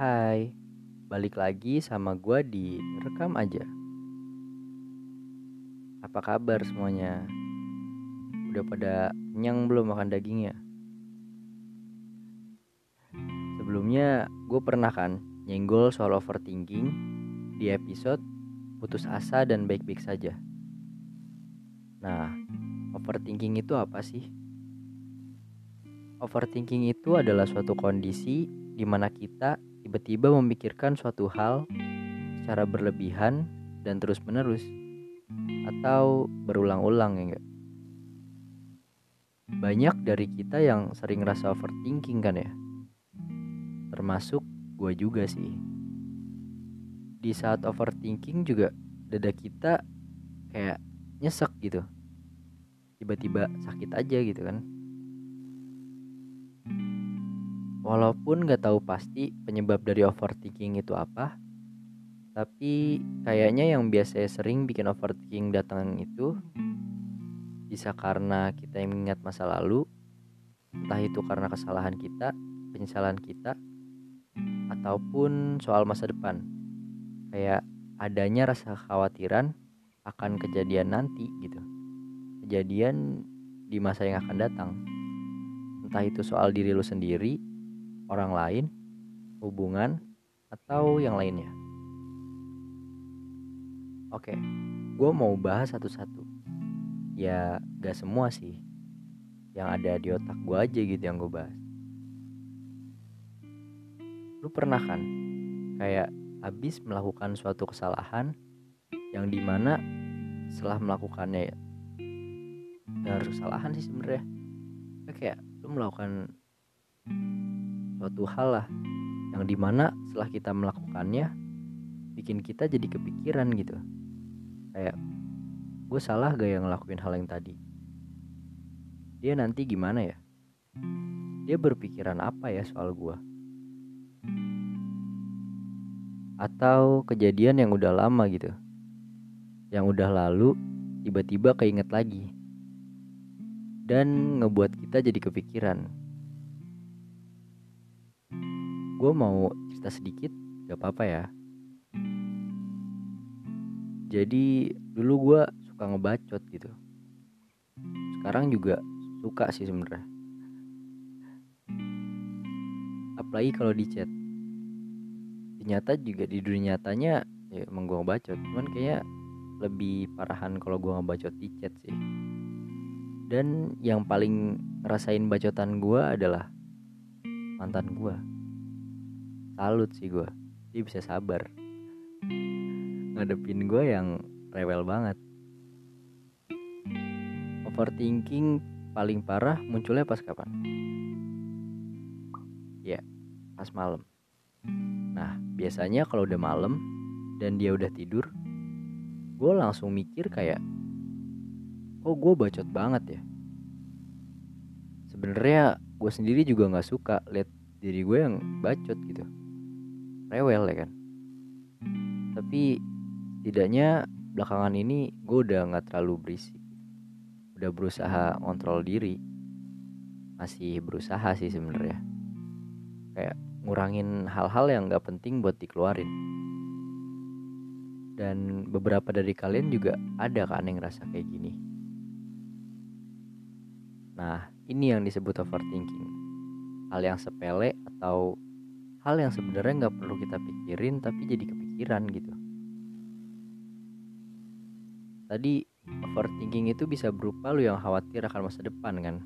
Hai, balik lagi sama gua di Rekam Aja. Apa kabar semuanya? Udah pada kenyang belum makan dagingnya? Sebelumnya gue pernah kan nyenggol soal overthinking di episode putus asa dan baik-baik saja. Nah, overthinking itu apa sih? Overthinking itu adalah suatu kondisi di mana kita tiba-tiba memikirkan suatu hal secara berlebihan dan terus-menerus atau berulang-ulang ya enggak? Banyak dari kita yang sering rasa overthinking kan ya? Termasuk gue juga sih. Di saat overthinking juga dada kita kayak nyesek gitu. Tiba-tiba sakit aja gitu kan. Walaupun gak tahu pasti penyebab dari overthinking itu apa, tapi kayaknya yang biasanya sering bikin overthinking datang itu bisa karena kita yang mengingat masa lalu, entah itu karena kesalahan kita, penyesalan kita, ataupun soal masa depan. Kayak adanya rasa kekhawatiran akan kejadian nanti gitu. Kejadian di masa yang akan datang. Entah itu soal diri lu sendiri orang lain, hubungan, atau yang lainnya. Oke, gue mau bahas satu-satu. Ya, gak semua sih. Yang ada di otak gue aja gitu yang gue bahas. Lu pernah kan kayak habis melakukan suatu kesalahan yang di mana setelah melakukannya ya, ya harus kesalahan sih sebenarnya kayak lu melakukan suatu hal lah yang di mana setelah kita melakukannya bikin kita jadi kepikiran gitu. Kayak gue salah gak yang ngelakuin hal yang tadi? Dia nanti gimana ya? Dia berpikiran apa ya soal gue atau kejadian yang udah lama gitu yang udah lalu tiba-tiba keinget lagi dan ngebuat kita jadi kepikiran gue mau cerita sedikit gak apa-apa ya. Jadi dulu gue suka ngebacot gitu. Sekarang juga suka sih sebenarnya. Apalagi kalau di chat. Ternyata juga di dunia nyatanya ya emang gue ngebacot. Cuman kayak lebih parahan kalau gue ngebacot di chat sih. Dan yang paling ngerasain bacotan gue adalah mantan gue salut sih gue dia bisa sabar. Ngadepin gue yang rewel banget. Overthinking paling parah munculnya pas kapan? Ya pas malam. Nah biasanya kalau udah malam dan dia udah tidur gue langsung mikir kayak kok gue bacot banget ya? Sebenarnya gue sendiri juga nggak suka lihat diri gue yang bacot gitu rewel ya kan? Tapi tidaknya belakangan ini gue udah nggak terlalu berisik. Udah berusaha kontrol diri. Masih berusaha sih sebenarnya. Kayak ngurangin hal-hal yang nggak penting buat dikeluarin. Dan beberapa dari kalian juga ada kan yang ngerasa kayak gini. Nah ini yang disebut overthinking. Hal yang sepele atau hal yang sebenarnya nggak perlu kita pikirin tapi jadi kepikiran gitu. Tadi overthinking itu bisa berupa lu yang khawatir akan masa depan kan?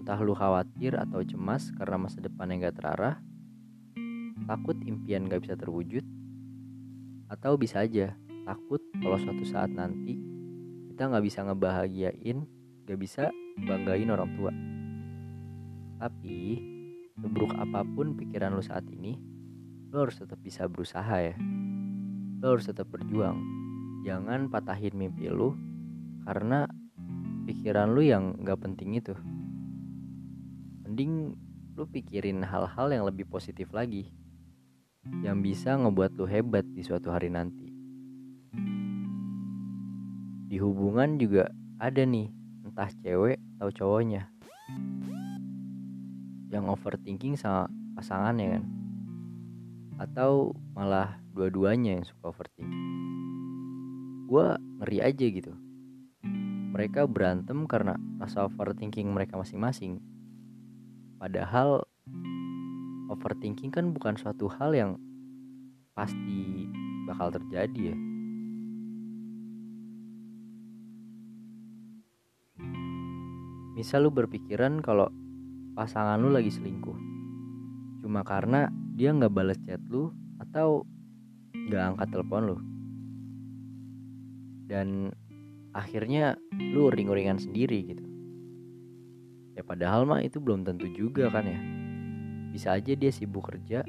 Entah lu khawatir atau cemas karena masa depan yang gak terarah takut impian gak bisa terwujud atau bisa aja takut kalau suatu saat nanti kita nggak bisa ngebahagiain gak bisa banggain orang tua. Tapi seburuk apa pun pikiran lo saat ini, lo harus tetap bisa berusaha ya. Lo harus tetap berjuang. Jangan patahin mimpi lo karena pikiran lo yang gak penting itu. Mending lo pikirin hal-hal yang lebih positif lagi. Yang bisa ngebuat lo hebat di suatu hari nanti. Di hubungan juga ada nih, entah cewek atau cowoknya yang overthinking sama pasangannya kan? Atau malah dua-duanya yang suka overthinking? Gue ngeri aja gitu. Mereka berantem karena rasa overthinking mereka masing-masing. Padahal overthinking kan bukan suatu hal yang pasti bakal terjadi ya. Misal lu berpikiran kalau pasangan lu lagi selingkuh. Cuma karena dia nggak balas chat lu atau nggak angkat telepon lu. Dan akhirnya lu ring-ringan sendiri gitu. Ya padahal mah itu belum tentu juga kan ya. Bisa aja dia sibuk kerja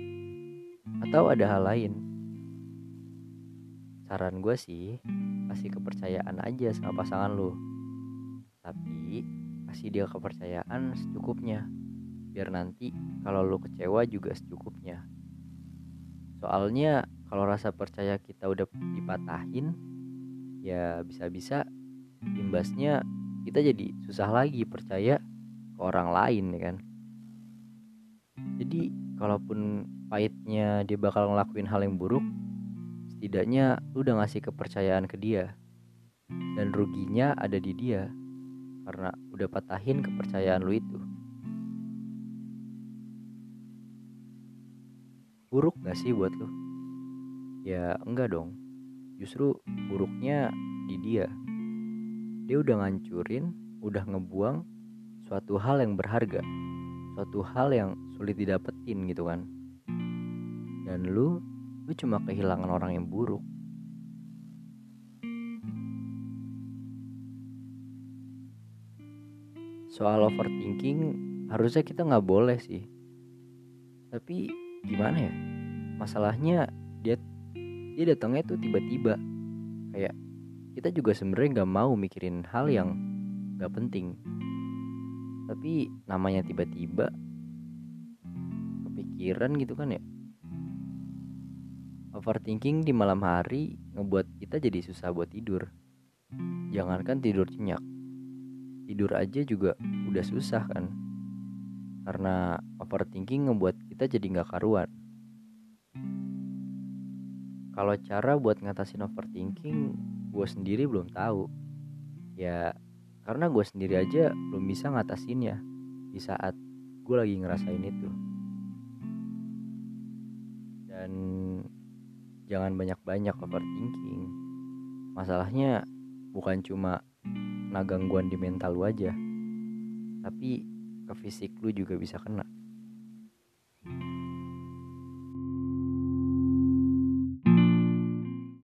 atau ada hal lain. Saran gue sih kasih kepercayaan aja sama pasangan lu. Tapi kasih dia kepercayaan secukupnya. Biar nanti kalau lu kecewa juga secukupnya. Soalnya kalau rasa percaya kita udah dipatahin ya bisa-bisa imbasnya kita jadi susah lagi percaya ke orang lain ya kan? Jadi kalaupun pahitnya dia bakal ngelakuin hal yang buruk setidaknya lu udah ngasih kepercayaan ke dia. Dan ruginya ada di dia karena udah patahin kepercayaan lu itu buruk gak sih buat lu? Ya enggak dong. Justru buruknya di dia. Dia udah ngancurin, udah ngebuang suatu hal yang berharga. Suatu hal yang sulit didapetin gitu kan. Dan lu, lu cuma kehilangan orang yang buruk. Soal overthinking, harusnya kita nggak boleh sih. Tapi gimana ya? Masalahnya dia dia datangnya tuh tiba-tiba. Kayak kita juga sebenarnya nggak mau mikirin hal yang nggak penting. Tapi namanya tiba-tiba kepikiran gitu kan ya? Overthinking di malam hari ngebuat kita jadi susah buat tidur. Jangankan tidur nyenyak tidur aja juga udah susah kan karena overthinking ngebuat kita jadi nggak karuan. Kalau cara buat ngatasin overthinking, gue sendiri belum tahu. Ya, karena gue sendiri aja belum bisa ngatasinnya di saat gue lagi ngerasain itu. Dan jangan banyak-banyak overthinking. Masalahnya bukan cuma kena gangguan di mental lu aja, tapi ke fisik lu juga bisa kena